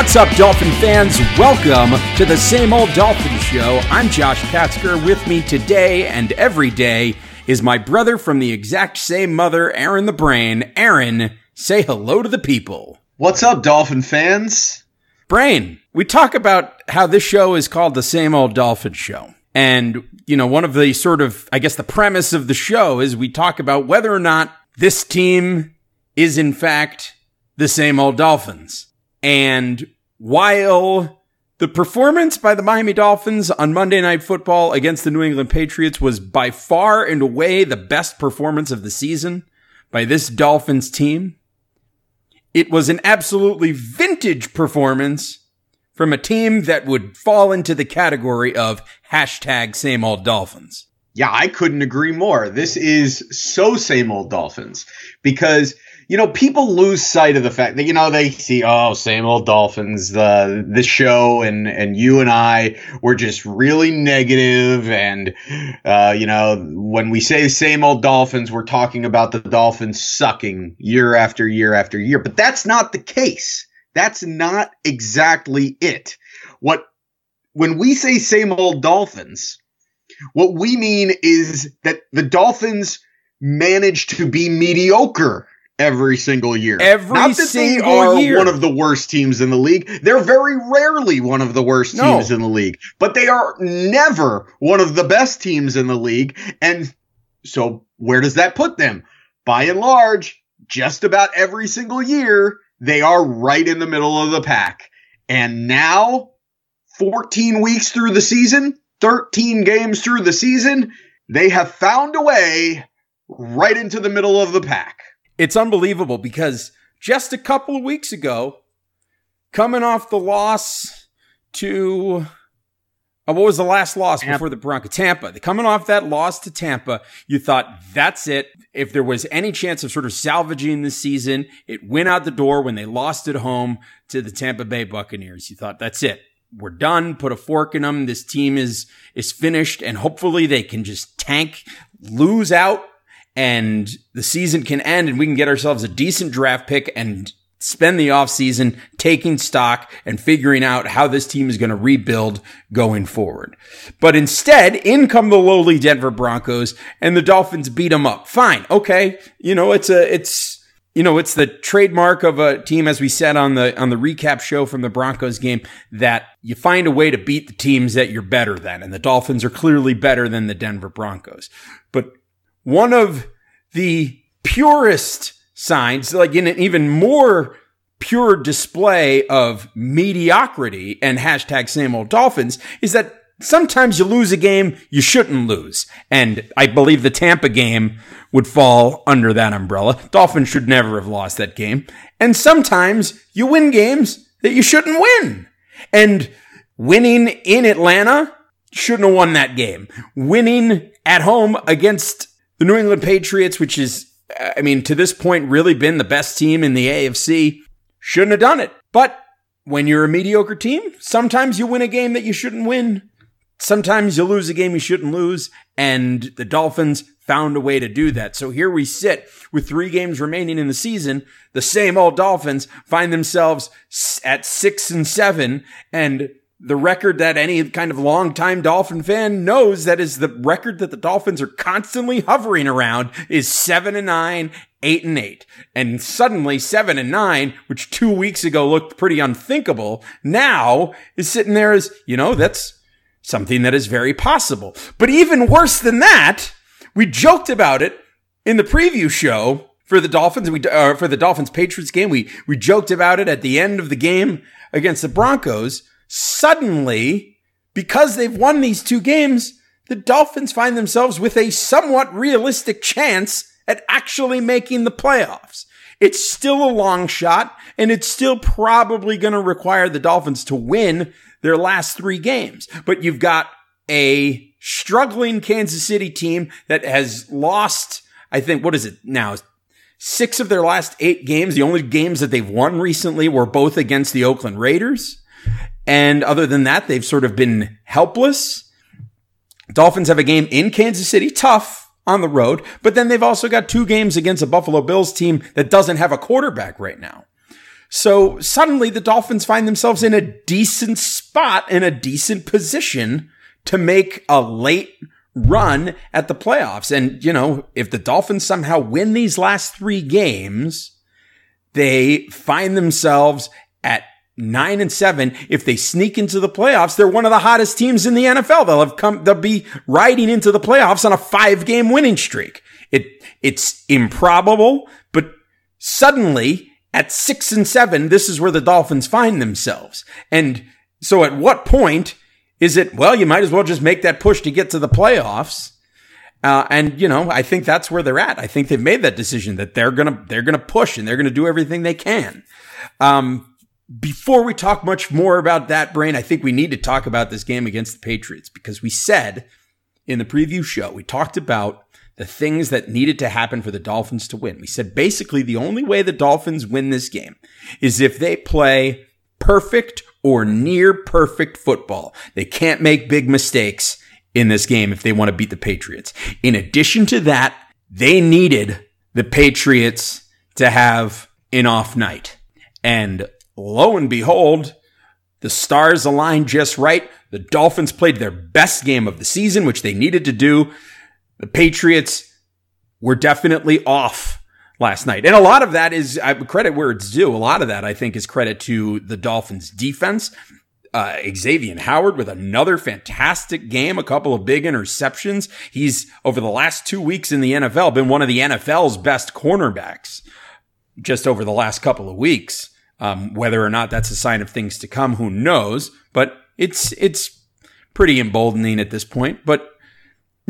What's up, Dolphin fans? Welcome to the Same Old Dolphin Show. I'm Josh Katzker. With me today and every day is my brother from the exact same mother, Aaron the Brain. Aaron, say hello to the people. What's up, Dolphin fans? Brain, we talk about how this show is called the Same Old Dolphin Show. And, you know, one of the sort of, I guess the premise of the show is we talk about whether or not this team is in fact the same old Dolphins. And while the performance by the Miami Dolphins on Monday Night Football against the New England Patriots was by far and away the best performance of the season by this Dolphins team, it was an absolutely vintage performance from a team that would fall into the category of hashtag same old Dolphins. Yeah, I couldn't agree more. This is so same old Dolphins because you know, people lose sight of the fact that you know they see, oh, same old Dolphins. The the show and and you and I were just really negative, and uh, you know, when we say same old Dolphins, we're talking about the Dolphins sucking year after year after year. But that's not the case. That's not exactly it. What when we say same old Dolphins, what we mean is that the Dolphins manage to be mediocre every single year. Every Not that single they are year. one of the worst teams in the league. They're very rarely one of the worst No. teams in the league, but they are never one of the best teams in the league. And so where does that put them? By and large, just about every single year, they are right in the middle of the pack. And now, 14 weeks through the season, 13 games through the season, they have found a way right into the middle of the pack. It's unbelievable because just a couple of weeks ago, coming off the loss to uh, what was the last loss Tampa. before the Broncos? Tampa. Coming off that loss to Tampa, you thought that's it. If there was any chance of sort of salvaging this season, it went out the door when they lost at home to the Tampa Bay Buccaneers. You thought that's it. We're done. Put a fork in them. This team is is finished, and hopefully they can just tank, lose out, and the season can end, and we can get ourselves a decent draft pick and spend the offseason taking stock and figuring out how this team is going to rebuild going forward. But instead, in come the lowly Denver Broncos and the Dolphins beat them up. Fine. Okay. You know, it's a, it's, you know, it's the trademark of a team, as we said on the, on the recap show from the Broncos game, that you find a way to beat the teams that you're better than. And the Dolphins are clearly better than the Denver Broncos. But one of the purest signs, like in an even more pure display of mediocrity and hashtag same old Dolphins, is that sometimes you lose a game you shouldn't lose. And I believe the Tampa game would fall under that umbrella. Dolphins should never have lost that game. And sometimes you win games that you shouldn't win. And winning in Atlanta shouldn't have won that game. Winning at home against the New England Patriots, which is, uh, I mean, to this point, really been the best team in the AFC, shouldn't have done it. But when you're a mediocre team, sometimes you win a game that you shouldn't win. Sometimes you lose a game you shouldn't lose. And the Dolphins found a way to do that. So here we sit with three games remaining in the season. The same old Dolphins find themselves at six and seven and the record that any kind of longtime Dolphin fan knows that is the record that the Dolphins are constantly hovering around is seven and nine, eight and eight. And suddenly seven and nine, which two weeks ago looked pretty unthinkable, now is sitting there as, you know, that's something that is very possible. But even worse than that, we joked about it in the preview show for the Dolphins. We uh, for the Dolphins Patriots game. We we joked about it at the end of the game against the Broncos. Suddenly, because they've won these two games, the Dolphins find themselves with a somewhat realistic chance at actually making the playoffs. It's still a long shot, and it's still probably going to require the Dolphins to win their last three games. But you've got a struggling Kansas City team that has lost, I think, what is it now? Six of their last eight games, the only games that they've won recently were both against the Oakland Raiders. And other than that, they've sort of been helpless. Dolphins have a game in Kansas City, tough on the road, but then they've also got two games against a Buffalo Bills team that doesn't have a quarterback right now. So suddenly the Dolphins find themselves in a decent spot, in a decent position to make a late run at the playoffs. And, you know, if the Dolphins somehow win these last three games, they find themselves at nine and seven. If they sneak into the playoffs, they're one of the hottest teams in the NFL. They'll have come, they'll be riding into the playoffs on a five game winning streak. It, it's improbable, but suddenly at six and seven, this is where the Dolphins find themselves. And so at what point is it, well, you might as well just make that push to get to the playoffs? Uh, and you know, I think that's where they're at. I think they've made that decision that they're gonna they're gonna push and they're gonna do everything they can. Um, before we talk much more about that, Brain, I think we need to talk about this game against the Patriots because we said in the preview show we talked about the things that needed to happen for the Dolphins to win. We said basically the only way the Dolphins win this game is if they play perfect or near perfect football. They can't make big mistakes in this game if they want to beat the Patriots. In addition to that, they needed the Patriots to have an off night. And lo and behold, the stars aligned just right. The Dolphins played their best game of the season, which they needed to do. The Patriots were definitely off last night. And a lot of that is I credit where it's due. A lot of that I think is credit to the Dolphins defense uh, Xavier Howard with another fantastic game, a couple of big interceptions. He's over the last two weeks in the NFL been one of the NFL's best cornerbacks just over the last couple of weeks. Um, whether or not that's a sign of things to come, who knows? But it's, it's pretty emboldening at this point. But,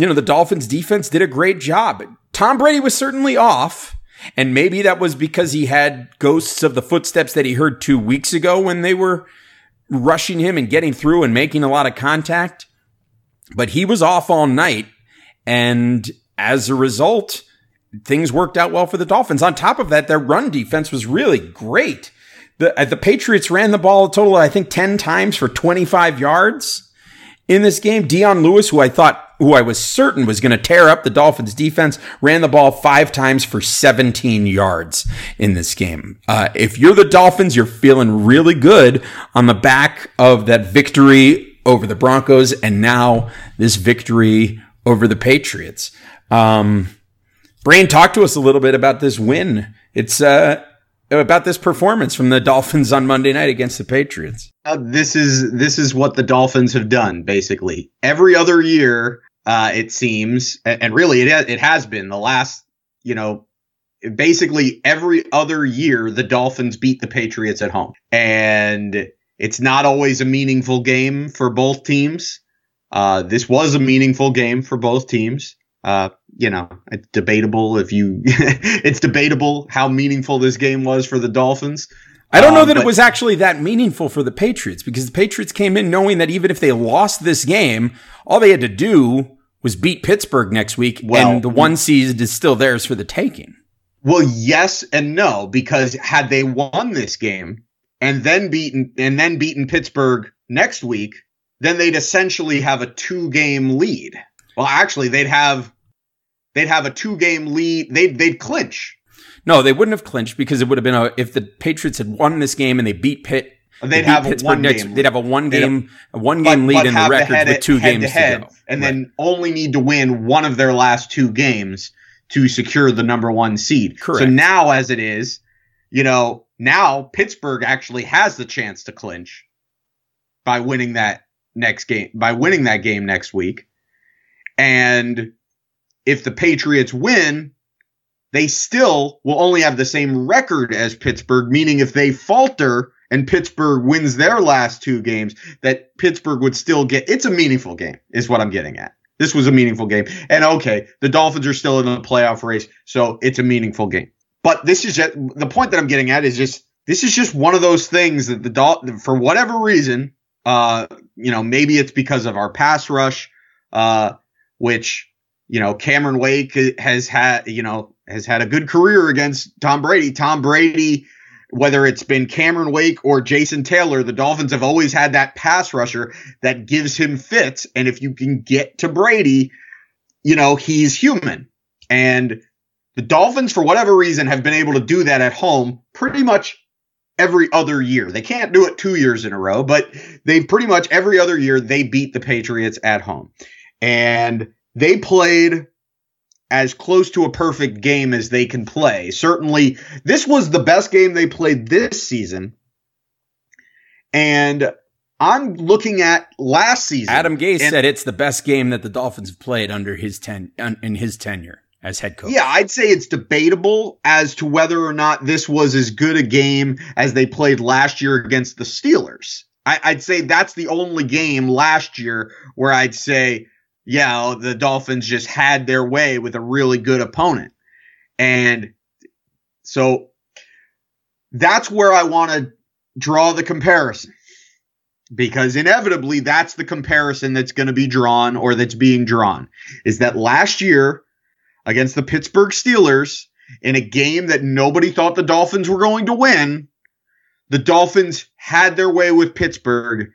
you know, the Dolphins defense did a great job. Tom Brady was certainly off. And maybe that was because he had ghosts of the footsteps that he heard two weeks ago when they were rushing him and getting through and making a lot of contact. But he was off all night. And as a result, things worked out well for the Dolphins. On top of that, their run defense was really great. The, uh, the Patriots ran the ball a total, I think, 10 times for 25 yards in this game. Dion Lewis, who I thought who I was certain was going to tear up the Dolphins defense, ran the ball five times for 17 yards in this game. Uh, if you're the Dolphins, you're feeling really good on the back of that victory over the Broncos and now this victory over the Patriots. Um, Brain, talk to us a little bit about this win. It's, uh, about this performance from the Dolphins on Monday night against the Patriots. Uh, this is this is what the Dolphins have done basically. Every other year, uh, it seems, and really it has, it has been the last, you know, basically every other year the Dolphins beat the Patriots at home, and it's not always a meaningful game for both teams. Uh, this was a meaningful game for both teams. Uh, you know, it's debatable if you, it's debatable how meaningful this game was for the Dolphins. I don't know um, that but, it was actually that meaningful for the Patriots because the Patriots came in knowing that even if they lost this game, all they had to do was beat Pittsburgh next week, well, and the one seed is still theirs for the taking. Well, yes and no, because had they won this game and then beaten and then beaten Pittsburgh next week, then they'd essentially have a two game lead. Well, actually, they'd have they'd have a two game lead. They'd they'd clinch no, they wouldn't have clinched because it would have been a if the Patriots had won this game and they beat Pitt. They'd have Pittsburgh one next, game. They'd have a one game, a one game lead in the record with two head games to, head, to go, and right. then only need to win one of their last two games to secure the number one seed. Correct. So now, as it is, you know, now Pittsburgh actually has the chance to clinch by winning that next game, by winning that game next week, and if the Patriots win, they still will only have the same record as Pittsburgh, meaning if they falter and Pittsburgh wins their last two games, that Pittsburgh would still get it's a meaningful game, is what I'm getting at. This was a meaningful game. And okay, the Dolphins are still in the playoff race, so it's a meaningful game. But this is just the point that I'm getting at is just this is just one of those things that the Dol- for whatever reason, uh, you know, maybe it's because of our pass rush, uh, which you know, Cameron Wake has had, you know, has had a good career against Tom Brady. Tom Brady, whether it's been Cameron Wake or Jason Taylor, the Dolphins have always had that pass rusher that gives him fits. And if you can get to Brady, you know, he's human. And the Dolphins, for whatever reason, have been able to do that at home pretty much every other year. They can't do it two years in a row, but they pretty much every other year they beat the Patriots at home. And they played as close to a perfect game as they can play. Certainly, this was the best game they played this season. And I'm looking at last season. Adam Gase said it's the best game that the Dolphins have played under his ten in his tenure as head coach. Yeah, I'd say it's debatable as to whether or not this was as good a game as they played last year against the Steelers. I, would say that's the only game last year where I'd say, yeah, the Dolphins just had their way with a really good opponent. And so that's where I want to draw the comparison because inevitably that's the comparison that's going to be drawn or that's being drawn is that last year against the Pittsburgh Steelers in a game that nobody thought the Dolphins were going to win, the Dolphins had their way with Pittsburgh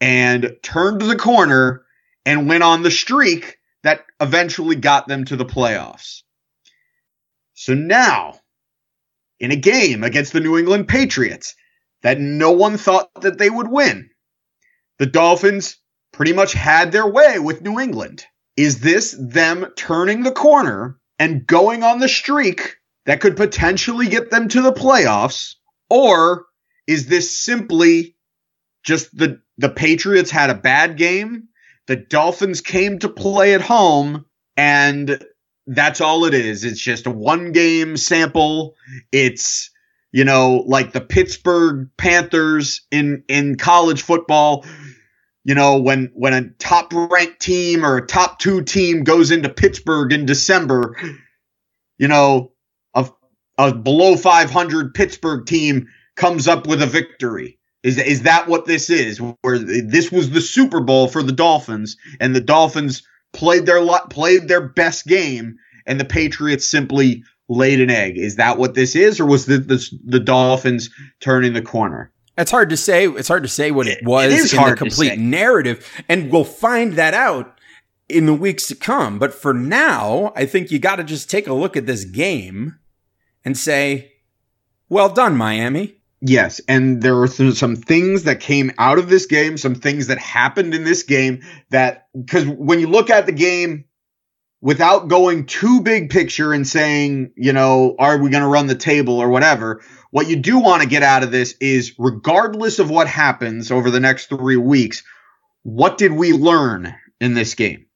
and turned the corner and went on the streak that eventually got them to the playoffs. So now, in a game against the New England Patriots that no one thought that they would win, the Dolphins pretty much had their way with New England. Is this them turning the corner and going on the streak that could potentially get them to the playoffs? Or is this simply just the, the Patriots had a bad game? The Dolphins came to play at home and that's all it is. It's just a one game sample. It's, you know, like the Pittsburgh Panthers in, in college football you know, when when a top ranked team or a top two team goes into Pittsburgh in December, you know, a, a below 500 Pittsburgh team comes up with a victory. Is is that what this is? Where this was the Super Bowl for the Dolphins, and the Dolphins played their played their best game, and the Patriots simply laid an egg. Is that what this is, or was the the, the Dolphins turning the corner? It's hard to say. It's hard to say what it, it was it in the complete narrative, and we'll find that out in the weeks to come. But for now, I think you got to just take a look at this game and say, "Well done, Miami." Yes, and there are some things that came out of this game, some things that happened in this game that because when you look at the game without going too big picture and saying, you know, are we going to run the table or whatever, what you do want to get out of this is regardless of what happens over the next three weeks, what did we learn in this game?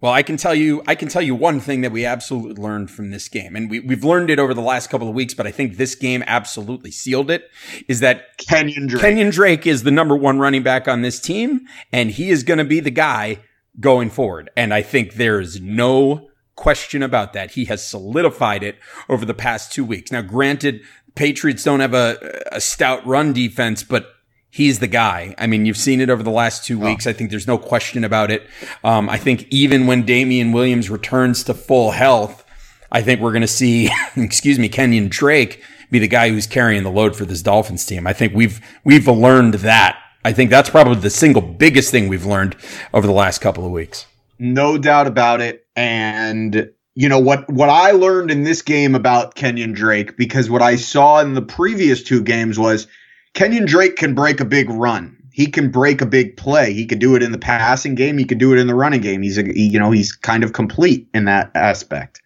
Well, I can tell you, I can tell you one thing that we absolutely learned from this game, and we, we've learned it over the last couple of weeks, but I think this game absolutely sealed it. Is that Kenyon Drake? Kenyon Drake is the number one running back on this team, and he is going to be the guy going forward. And I think there is no question about that. He has solidified it over the past two weeks. Now, granted, Patriots don't have a, a stout run defense, but he's the guy. I mean, you've seen it over the last two weeks. Oh. I think there's no question about it. Um, I think even when Damien Williams returns to full health, I think we're going to see, excuse me, Kenyon Drake be the guy who's carrying the load for this Dolphins team. I think we've we've learned that. I think that's probably the single biggest thing we've learned over the last couple of weeks. No doubt about it. And you know what what I learned in this game about Kenyon Drake because what I saw in the previous two games was Kenyon Drake can break a big run. He can break a big play. He can do it in the passing game. He can do it in the running game. He's a, he, you know he's kind of complete in that aspect.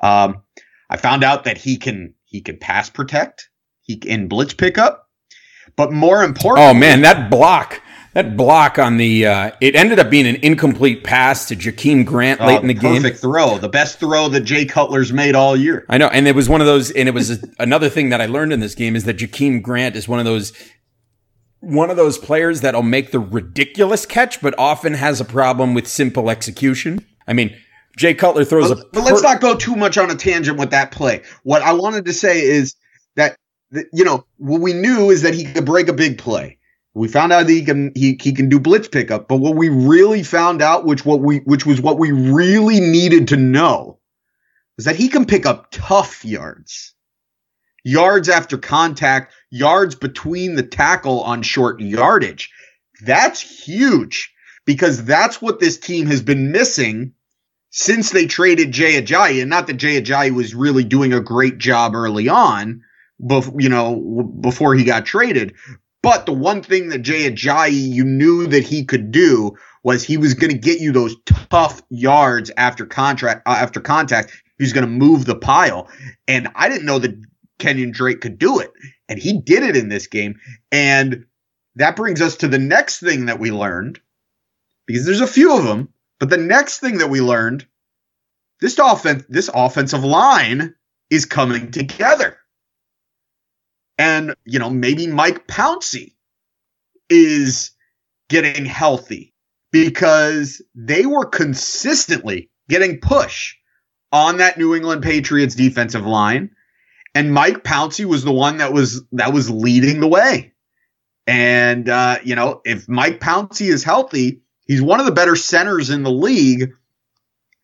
Um, I found out that he can he can pass protect. He in blitz pickup, but more important. Oh man, that block that block on the uh, it ended up being an incomplete pass to Jakeem Grant late uh, in the perfect game. Perfect throw, the best throw that Jay Cutler's made all year. I know, and it was one of those. And it was a, another thing that I learned in this game is that Jakeem Grant is one of those one of those players that'll make the ridiculous catch, but often has a problem with simple execution. I mean, Jay Cutler throws but, a. Per- but let's not go too much on a tangent with that play. What I wanted to say is that you know what we knew is that he could break a big play. We found out that he can he, he can do blitz pickup, but what we really found out, which what we which was what we really needed to know, was that he can pick up tough yards. Yards after contact, yards between the tackle on short yardage. That's huge because that's what this team has been missing since they traded Jay Ajayi. And not that Jay Ajayi was really doing a great job early on, bef- you know, before he got traded. But the one thing that Jay Ajayi, you knew that he could do was he was going to get you those tough yards after contract uh, after contact. He was going to move the pile, and I didn't know that Kenyon Drake could do it, and he did it in this game. And that brings us to the next thing that we learned, because there's a few of them. But the next thing that we learned, this offense, this offensive line is coming together. And, you know, maybe Mike Pouncey is getting healthy because they were consistently getting push on that New England Patriots defensive line. And Mike Pouncey was the one that was that was leading the way. And uh, you know, if Mike Pouncey is healthy, he's one of the better centers in the league.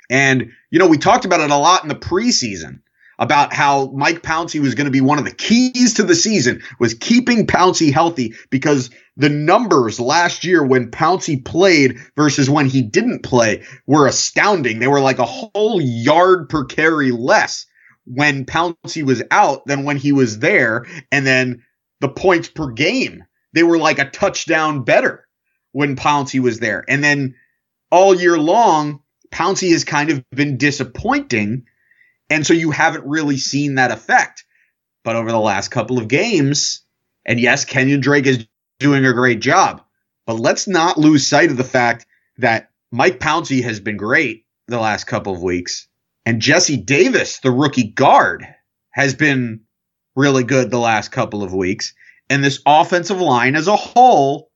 And you know, we talked about it a lot in the preseason about how Mike Pouncey was going to be one of the keys to the season was keeping Pouncey healthy because the numbers last year when Pouncey played versus when he didn't play were astounding. They were like a whole yard per carry less when Pouncey was out than when he was there. And then the points per game, they were like a touchdown better when Pouncey was there. And then all year long, Pouncey has kind of been disappointing and so you haven't really seen that effect. But over the last couple of games, and yes, Kenyon Drake is doing a great job, but let's not lose sight of the fact that Mike Pouncey has been great the last couple of weeks. And Jesse Davis, the rookie guard, has been really good the last couple of weeks. And this offensive line as a whole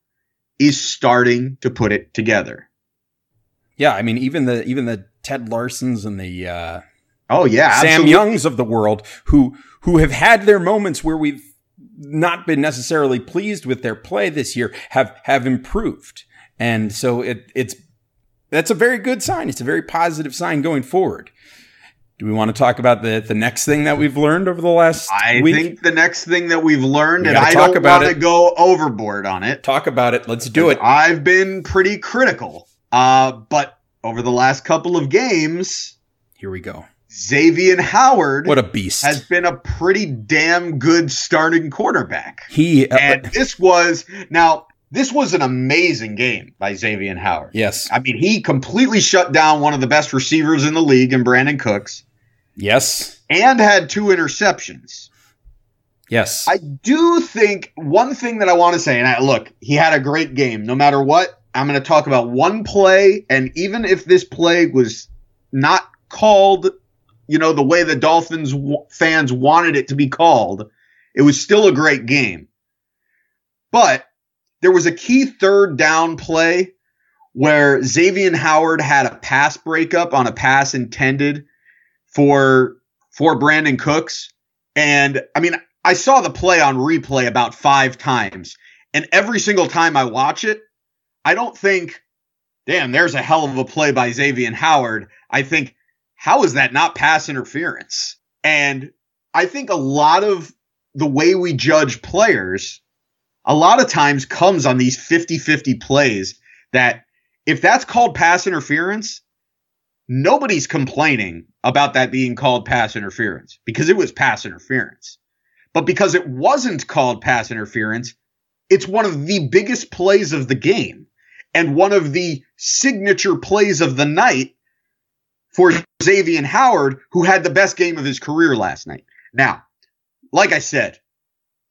is starting to put it together. Yeah, I mean, even the even the Ted Larsens and the uh, Oh yeah, Sam absolutely. Youngs of the world who who have had their moments where we've not been necessarily pleased with their play this year have have improved. And so it it's that's a very good sign. It's a very positive sign going forward. Do we want to talk about the the next thing that we've learned over the last I week? think the next thing that we've learned, we and I don't want to go overboard on it. Talk about it. Let's do it. I've been pretty critical, uh, but over the last couple of games, here we go. Xavier Howard, what a beast, has been a pretty damn good starting quarterback. He uh, and this was now this was an amazing game by Xavier Howard. Yes, I mean he completely shut down one of the best receivers in the league, in Brandin Cooks. Yes, and had two interceptions. Yes, I do think one thing that I want to say, and I, look, he had a great game. No matter what, I'm going to talk about one play, and even if this play was not called you know, the way the Dolphins w- fans wanted it to be called, it was still a great game. But there was a key third down play where Xavier Howard had a pass breakup on a pass intended for for Brandin Cooks. And I mean, I saw the play on replay about five times. And every single time I watch it, I don't think, damn, there's a hell of a play by Xavier Howard. I think, how is that not pass interference? And I think a lot of the way we judge players, a lot of times comes on these 50 50 plays that if that's called pass interference, nobody's complaining about that being called pass interference because it was pass interference. But because it wasn't called pass interference, it's one of the biggest plays of the game and one of the signature plays of the night for Xavier Howard, who had the best game of his career last night. Now, like I said,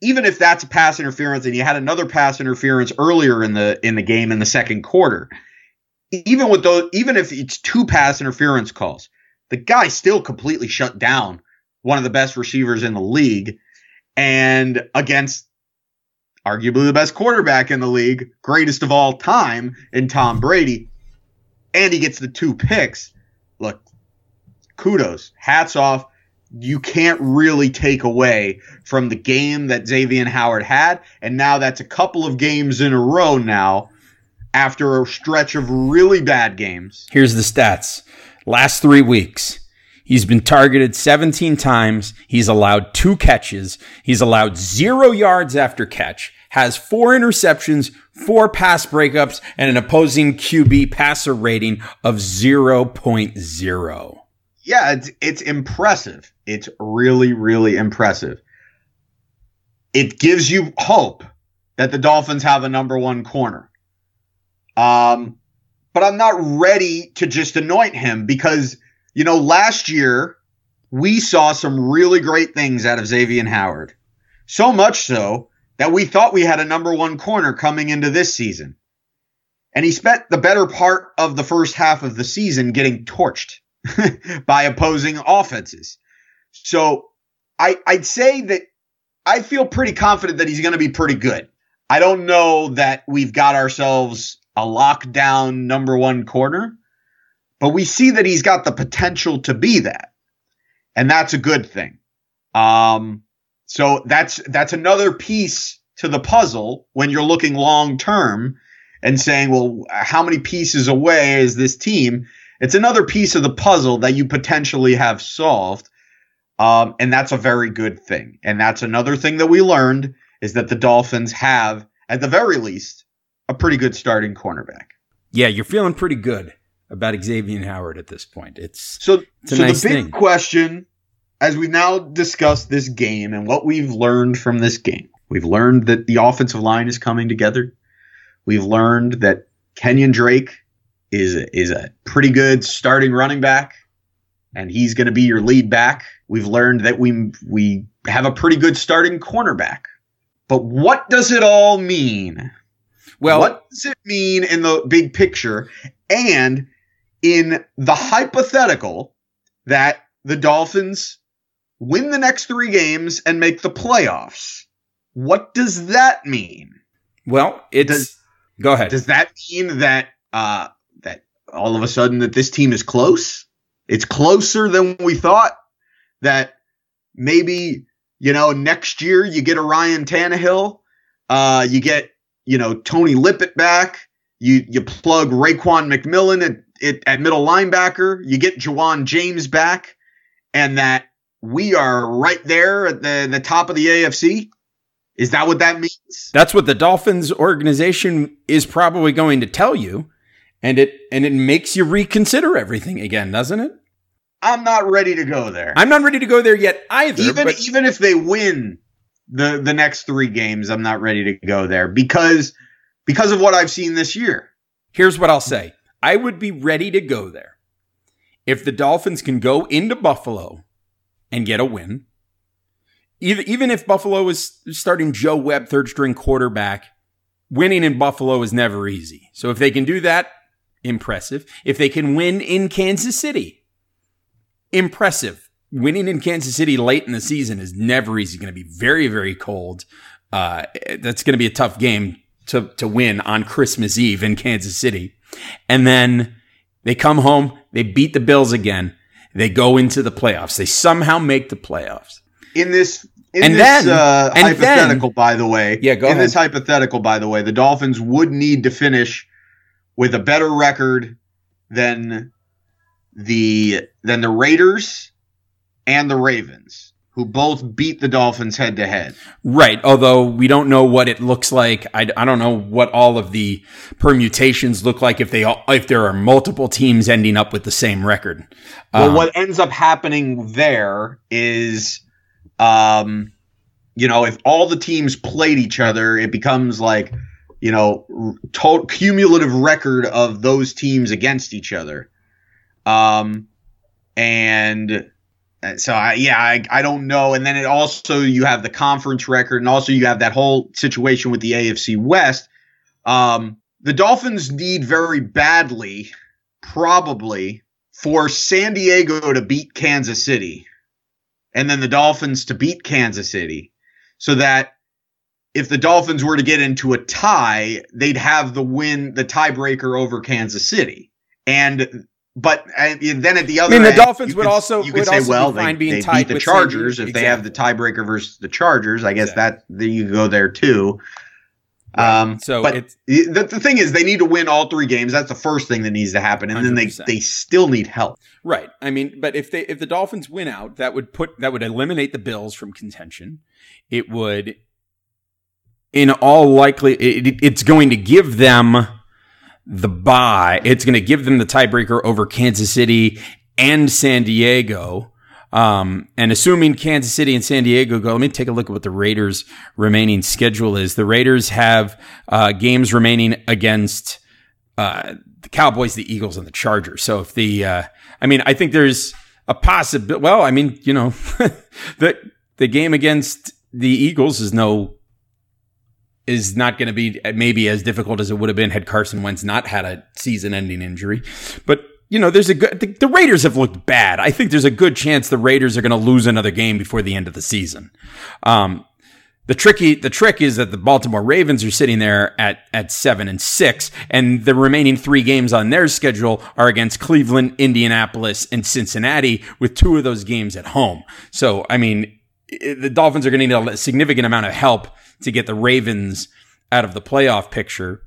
even if that's a pass interference and you had another pass interference earlier in the in the game in the second quarter, even with those even if it's two pass interference calls, the guy still completely shut down one of the best receivers in the league and against arguably the best quarterback in the league, greatest of all time in Tom Brady, and he gets the two picks look, kudos, hats off. You can't really take away from the game that Xavier Howard had. And now that's a couple of games in a row now after a stretch of really bad games. Here's the stats last three weeks. He's been targeted 17 times. He's allowed two catches. He's allowed zero yards after catch, has four interceptions, four pass breakups, and an opposing QB passer rating of 0.0. Yeah, it's, it's impressive. It's really, really impressive. it gives you hope that the Dolphins have a number one corner. Um, but I'm not ready to just anoint him because, you know, last year we saw some really great things out of Xavier Howard. So much so that we thought we had a number one corner coming into this season. And he spent the better part of the first half of the season getting torched by opposing offenses. So I, I'd say that I feel pretty confident that he's going to be pretty good. I don't know that we've got ourselves a lockdown number one corner, but we see that he's got the potential to be that. And that's a good thing. Um, so that's, that's another piece to the puzzle when you're looking long term and saying, well, how many pieces away is this team? It's another piece of the puzzle that you potentially have solved. Um, and that's a very good thing. And that's another thing that we learned is that the Dolphins have, at the very least, a pretty good starting cornerback. Yeah, you're feeling pretty good about Xavier Howard at this point. It's so. It's a so nice the big thing. question, as we now discuss this game and what we've learned from this game, we've learned that the offensive line is coming together. We've learned that Kenyon Drake is a, is a pretty good starting running back, and he's going to be your lead back. We've learned that we we have a pretty good starting cornerback. But what does it all mean? well, what does it mean in the big picture and in the hypothetical that the Dolphins win the next three games and make the playoffs? What does that mean? well, it's Does- go ahead. Does that mean that uh, that all of a sudden that this team is close? It's closer than we thought. That maybe you know next year you get a Ryan Tannehill, uh, you get you know Tony Lippett back, you you plug Raekwon McMillan at, at at middle linebacker, you get Ja'Wuan James back, and that we are right there at the the top of the AFC. Is that what that means? That's what the Dolphins organization is probably going to tell you, and it and it makes you reconsider everything again, doesn't it? I'm not ready to go there. I'm not ready to go there yet either. even but even if they win the the next three games, I'm not ready to go there because because of what I've seen this year. here's what I'll say: I would be ready to go there if the Dolphins can go into Buffalo and get a win. Even even if Buffalo is starting Joe Webb, third string quarterback, winning in Buffalo is never easy. So if they can do that, impressive. If they can win in Kansas City, impressive. Winning in Kansas City late in the season is never easy. Going to be very, very cold. Uh, that's going to be a tough game to, to win on Christmas Eve in Kansas City. And then they come home, they beat the Bills again. They go into the playoffs. They somehow make the playoffs. In this in And this then- uh, and hypothetical, by the way, Yeah, go in ahead. this hypothetical, by the way, the Dolphins would need to finish with a better record than the than the Raiders and the Ravens, who both beat the Dolphins head to head. Right. Although we don't know what it looks like. I, I don't know what all of the permutations look like if they all, if there are multiple teams ending up with the same record. Well, Um, what ends up happening there is, um, you know, if all the teams played each other, it becomes like, you know, total cumulative record of those teams against each other. Um, and so I, yeah, I, I don't know. And then it also you have the conference record, and also you have that whole situation with the AFC West. Um, the Dolphins need very badly, probably, for San Diego to beat Kansas City, and then the Dolphins to beat Kansas City, so that if the Dolphins were to get into a tie, they'd have the win, the tiebreaker over Kansas City, and. But and then at the other, I mean, the end, Dolphins you would could- also you could would say, also well, be they, being they tied beat the Chargers if they have the tiebreaker versus the Chargers. I guess Exactly. that then you go there too. Right. Um, So but it's the, the thing is, they need to win all three games. That's the first thing that needs to happen, and then they 100%. they still need help. right. I mean, but if they if the Dolphins win out, that would put that would eliminate the Bills from contention. It would, in all likely, it, it's going to give them the bye. It's going to give them the tiebreaker over Kansas City and San Diego. Um, and assuming Kansas City and San Diego go, let me take a look at what the Raiders' remaining schedule is. The Raiders have uh, games remaining against uh, the Cowboys, the Eagles, and the Chargers. So if the, uh, I mean, I think there's a possibility. Well, I mean, you know, the the game against the Eagles is no is not going to be maybe as difficult as it would have been had Carson Wentz not had a season-ending injury. But you know, there's a good. The, the Raiders have looked bad. I think there's a good chance the Raiders are going to lose another game before the end of the season. Um, the tricky, the trick is that the Baltimore Ravens are sitting there at, at seven and six, and the remaining three games on their schedule are against Cleveland, Indianapolis, and Cincinnati, with two of those games at home. So, I mean, the Dolphins are going to need a significant amount of help to get the Ravens out of the playoff picture.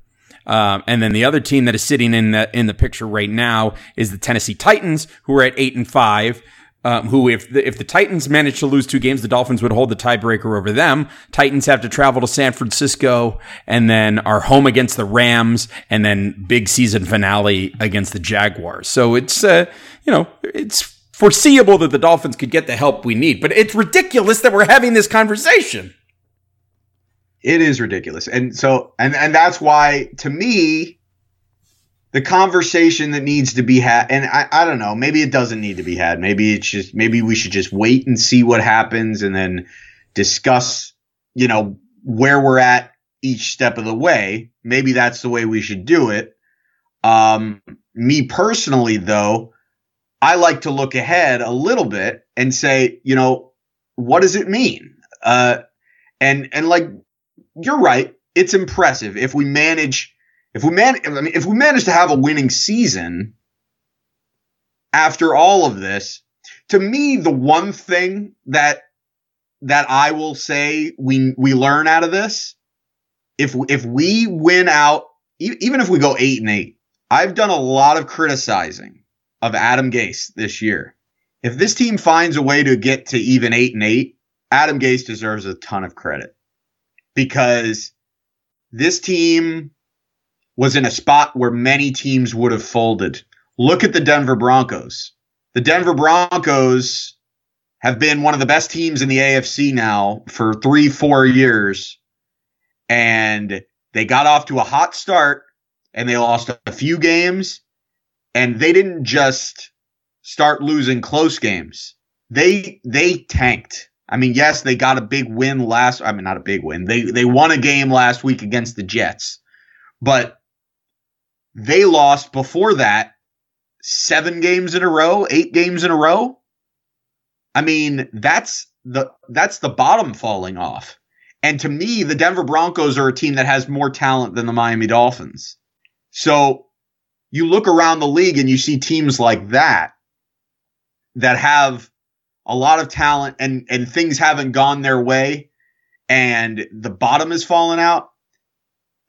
Um, and then the other team that is sitting in the in the picture right now is the Tennessee Titans, who are at eight and five. Um, who, if the, if the Titans manage to lose two games, the Dolphins would hold the tiebreaker over them. Titans have to travel to San Francisco and then are home against the Rams and then big season finale against the Jaguars. So it's, uh, you know, it's foreseeable that the Dolphins could get the help we need, but it's ridiculous that we're having this conversation. It is ridiculous. And so and and that's why to me the conversation that needs to be had and I, I don't know, maybe it doesn't need to be had. Maybe it's just maybe we should just wait and see what happens and then discuss, you know, where we're at each step of the way. Maybe that's the way we should do it. Um me personally though, I like to look ahead a little bit and say, you know, what does it mean? Uh and and like you're right. It's impressive if we manage if we man I mean if we manage to have a winning season after all of this. To me, the one thing that that I will say we we learn out of this, if if we win out, even if we go eight and eight, I've done a lot of criticizing of Adam Gase this year. If this team finds a way to get to even eight and eight, Adam Gase deserves a ton of credit because this team was in a spot where many teams would have folded. Look at the Denver Broncos. The Denver Broncos have been one of the best teams in the AFC now for three, four years. And they got off to a hot start and they lost a few games. And they didn't just start losing close games. They they tanked. I mean, yes, they got a big win last. I mean, not a big win. They they won a game last week against the Jets, but they lost before that seven games in a row, eight games in a row. I mean, that's the that's the bottom falling off. And to me, the Denver Broncos are a team that has more talent than the Miami Dolphins. So you look around the league and you see teams like that that have a lot of talent and and things haven't gone their way and the bottom has fallen out.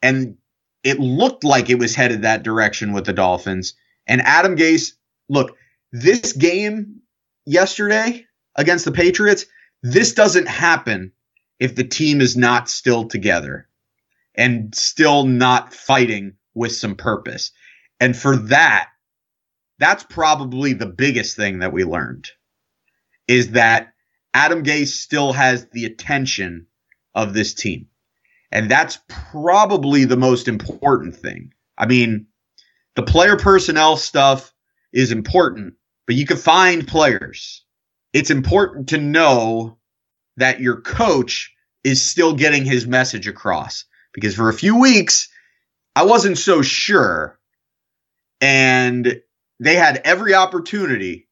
And it looked like it was headed that direction with the Dolphins. And Adam Gase look this game yesterday against the Patriots this doesn't happen if the team is not still together and still not fighting with some purpose and for that that's probably the biggest thing that we learned is that Adam Gase still has the attention of this team. And that's probably the most important thing. I mean, the player personnel stuff is important, but you can find players. It's important to know that your coach is still getting his message across because for a few weeks, I wasn't so sure. And they had every opportunity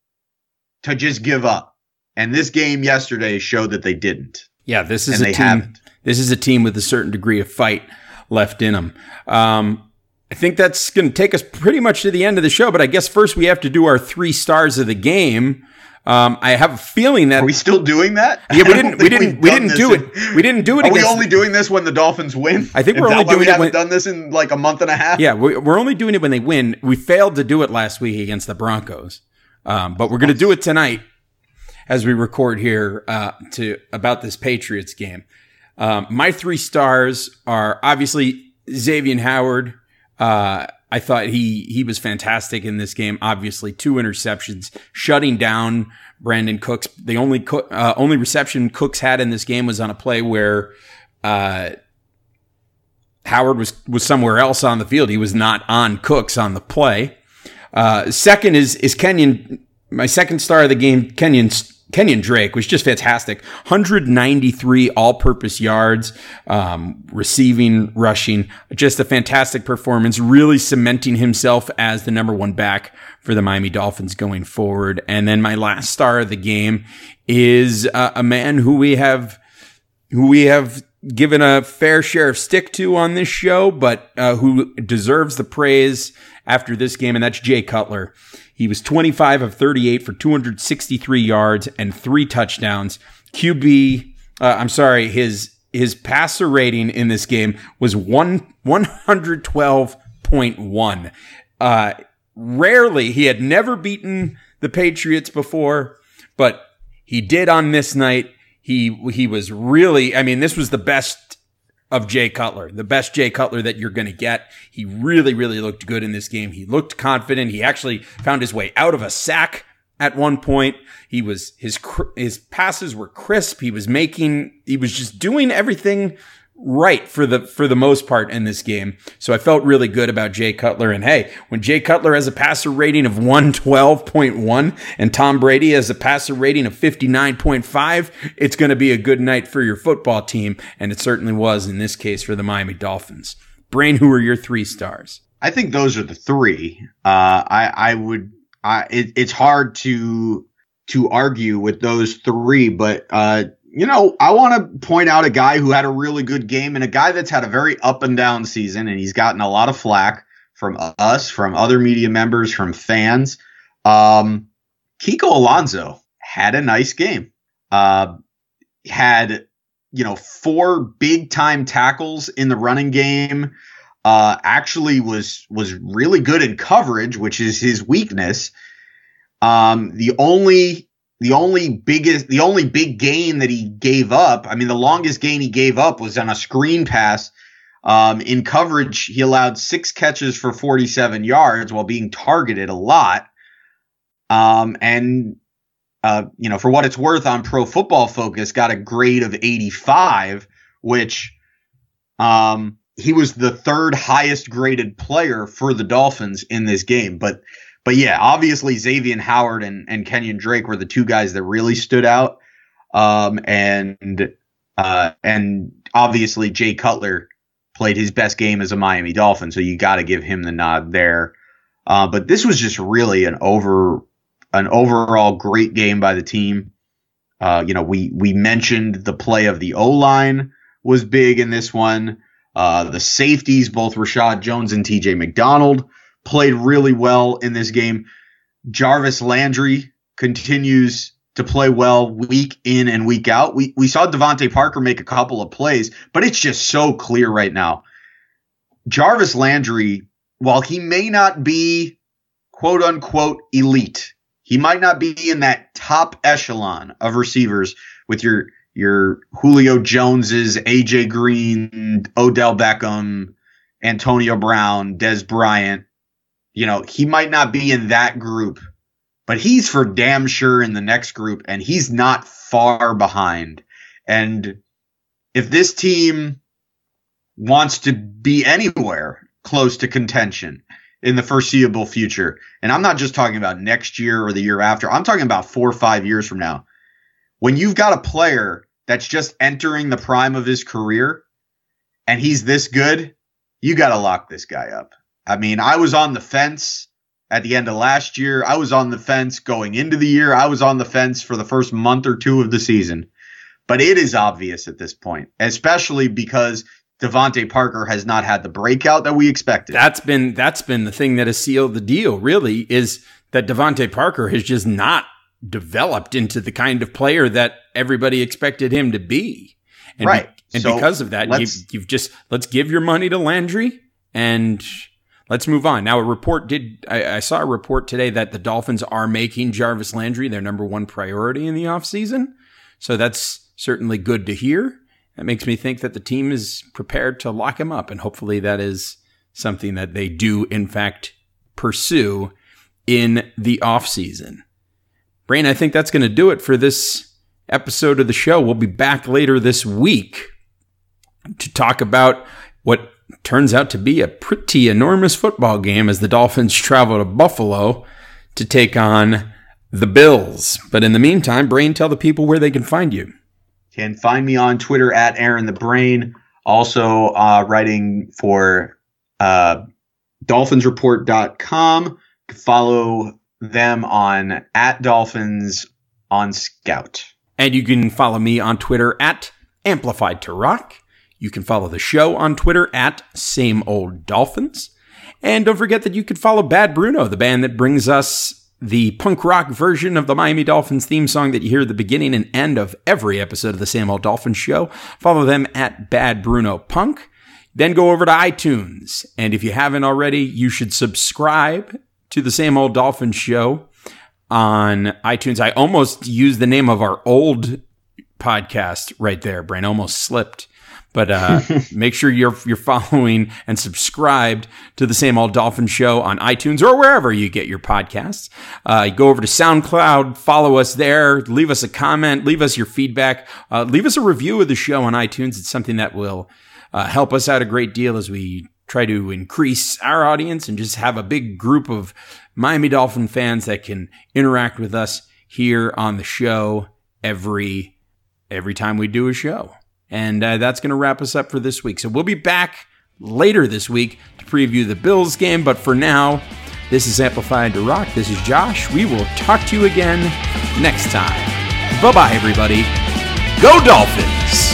to just give up. And this game yesterday showed that they didn't. Yeah, this is and a team. Haven't. This is a team with a certain degree of fight left in them. Um, I think that's going to take us pretty much to the end of the show. But I guess first we have to do our three stars of the game. Um, I have a feeling that are we still doing that? Yeah, we didn't. We didn't. We didn't do in, it. We didn't do it. Are we only doing this when the Dolphins win? I think we're only doing we it. We haven't done this in like a month and a half. Yeah, we're only doing it when they win. We failed to do it last week against the Broncos, um, but we're going to do it tonight as we record here uh, to about this Patriots game. Um, my three stars are obviously Xavier Howard. Uh, I, thought he he was fantastic in this game. Obviously, two interceptions, shutting down Brandin Cooks. The only uh, only reception Cooks had in this game was on a play where uh, Howard was was somewhere else on the field. He was not on Cooks on the play. Uh, second is is Kenyon. My second star of the game, Kenyon Kenyon Drake was just fantastic. 193 all-purpose yards, um, receiving, rushing. Just a fantastic performance. Really cementing himself as the number one back for the Miami Dolphins going forward. And then my last star of the game is uh, a man who we have, who we have given a fair share of stick to on this show, but uh, who deserves the praise after this game, and that's Jay Cutler. He was 25 of 38 for 263 yards and three touchdowns. QB, uh, I'm sorry, his his passer rating in this game was one 112.1. Uh, rarely, he had never beaten the Patriots before, but he did on this night. He he was really, I mean, this was the best of Jay Cutler, the best Jay Cutler that you're going to get. He really, really looked good in this game. He looked confident. He actually found his way out of a sack at one point. He was his his passes were crisp. He was making. He was just doing everything right for the for the most part in this game. So I felt really good about Jay Cutler. And hey, when Jay Cutler has a passer rating of 112.1 and Tom Brady has a passer rating of 59.5, it's going to be a good night for your football team. And it certainly was in this case for the Miami Dolphins. Brain, who are your three stars? I think those are the three. Uh, I I would. I it, it's hard to to argue with those three, but uh, you know, I want to point out a guy who had a really good game and a guy that's had a very up and down season, and he's gotten a lot of flack from us, from other media members, from fans. Um, Kiko Alonso had a nice game. Uh, had you know four big time tackles in the running game. Uh, actually was was really good in coverage, which is his weakness. Um, the only the only biggest the only big gain that he gave up i mean the longest gain he gave up was on a screen pass um, in coverage. He allowed six catches for 47 yards while being targeted a lot. Um, and uh, you know for what it's worth on pro football focus got a grade of 85 which um, he was the third highest graded player for the dolphins in this game. But but yeah, obviously Xavier Howard and, and Kenyon Drake were the two guys that really stood out. Um, and uh, and obviously Jay Cutler played his best game as a Miami Dolphin, so you got to give him the nod there. Uh, but this was just really an over an overall great game by the team. Uh, you know, we we mentioned the play of the O line was big in this one. Uh, the safeties, both Reshad Jones and T.J. McDonald, played really well in this game. Jarvis Landry continues to play well week in and week out. We we saw DeVante Parker make a couple of plays, but it's just so clear right now. Jarvis Landry, while he may not be quote unquote elite, he might not be in that top echelon of receivers with your your Julio Joneses, AJ Green, Odell Beckham, Antonio Brown, Dez Bryant you know, he might not be in that group, but he's for damn sure in the next group and he's not far behind. And if this team wants to be anywhere close to contention in the foreseeable future, and I'm not just talking about next year or the year after, I'm talking about four or five years from now. When you've got a player that's just entering the prime of his career and he's this good, you got to lock this guy up. I mean, I was on the fence at the end of last year. I was on the fence going into the year. I was on the fence for the first month or two of the season. But it is obvious at this point, especially because DeVante Parker has not had the breakout that we expected. That's been that's been the thing that has sealed the deal, really, is that DeVante Parker has just not developed into the kind of player that everybody expected him to be. And right. Be, and so because of that, you've, you've just let's give your money to Landry and Let's move on. Now, a report did, I, I, saw a report today that the Dolphins are making Jarvis Landry their number one priority in the offseason. So that's certainly good to hear. That makes me think that the team is prepared to lock him up. And hopefully that is something that they do, in fact, pursue in the off season. Brain, I think that's going to do it for this episode of the show. We'll be back later this week to talk about what turns out to be a pretty enormous football game as the Dolphins travel to Buffalo to take on the Bills. But in the meantime, Brain, tell the people where they can find you. Can find me on Twitter at Aaron the Brain. Also, uh, writing for uh, DolphinsReport.com. Follow them on at Dolphins on Scout. And you can follow me on Twitter at Amplified to Rock. You can follow the show on Twitter at Same Old Dolphins. And don't forget that you can follow Bad Bruno, the band that brings us the punk rock version of the Miami Dolphins theme song that you hear at the beginning and end of every episode of the Same Old Dolphins show. Follow them at Bad Bruno Punk. Then go over to iTunes. And if you haven't already, you should subscribe to the Same Old Dolphins show on iTunes. I almost used the name of our old podcast right there. Brain almost slipped. But uh, make sure you're you're following and subscribed to the same old Dolphin Show on iTunes or wherever you get your podcasts. Uh, go over to SoundCloud, follow us there, leave us a comment, leave us your feedback, uh, leave us a review of the show on iTunes. It's something that will uh, help us out a great deal as we try to increase our audience and just have a big group of Miami Dolphin fans that can interact with us here on the show every every time we do a show. And uh, that's going to wrap us up for this week. So we'll be back later this week to preview the Bills game. But for now, this is Amplified to Rock. This is Josh. We will talk to you again next time. Bye bye, everybody. Go Dolphins!